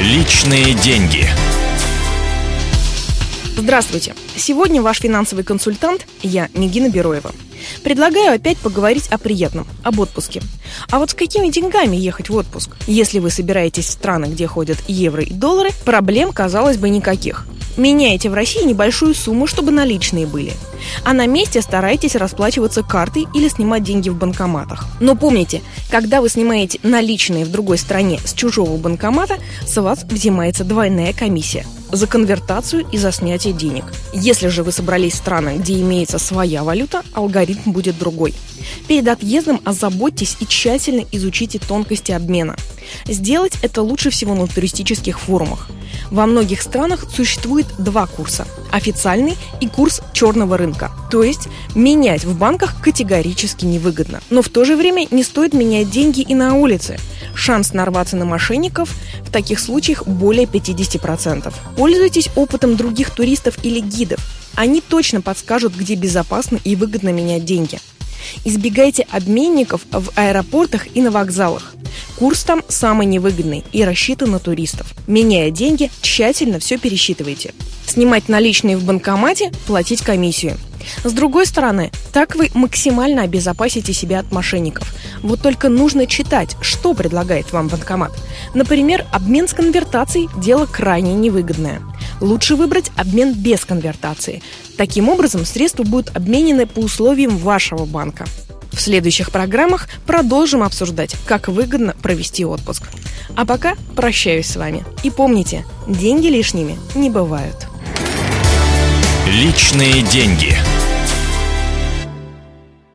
Личные деньги. Здравствуйте! Сегодня ваш финансовый консультант, я, Нигина Бероева. Предлагаю опять поговорить о приятном, об отпуске. А вот с какими деньгами ехать в отпуск? Если вы собираетесь в страны, где ходят евро и доллары, проблем, казалось бы, никаких. Меняете в России небольшую сумму, чтобы наличные были. А на месте старайтесь расплачиваться картой или снимать деньги в банкоматах. Но помните, когда вы снимаете наличные в другой стране с чужого банкомата, с вас взимается двойная комиссия за конвертацию и за снятие денег. Если же вы собрались в страны, где имеется своя валюта, алгоритм будет другой. Перед отъездом озаботьтесь и тщательно изучите тонкости обмена. Сделать это лучше всего на туристических форумах. Во многих странах существует два курса – официальный и курс черного рынка. То есть менять в банках категорически невыгодно. Но в то же время не стоит менять деньги и на улице. Шанс нарваться на мошенников в таких случаях более 50%. Пользуйтесь опытом других туристов или гидов. Они точно подскажут, где безопасно и выгодно менять деньги. Избегайте обменников в аэропортах и на вокзалах. Курс там самый невыгодный и рассчитан на туристов. Меняя деньги, тщательно все пересчитывайте. Снимать наличные в банкомате, платить комиссию. С другой стороны, так вы максимально обезопасите себя от мошенников. Вот только нужно читать, что предлагает вам банкомат. Например, обмен с конвертацией – дело крайне невыгодное. Лучше выбрать обмен без конвертации. Таким образом, средства будут обменены по условиям вашего банка. В следующих программах продолжим обсуждать, как выгодно провести отпуск. А пока прощаюсь с вами. И помните, деньги лишними не бывают. Личные деньги.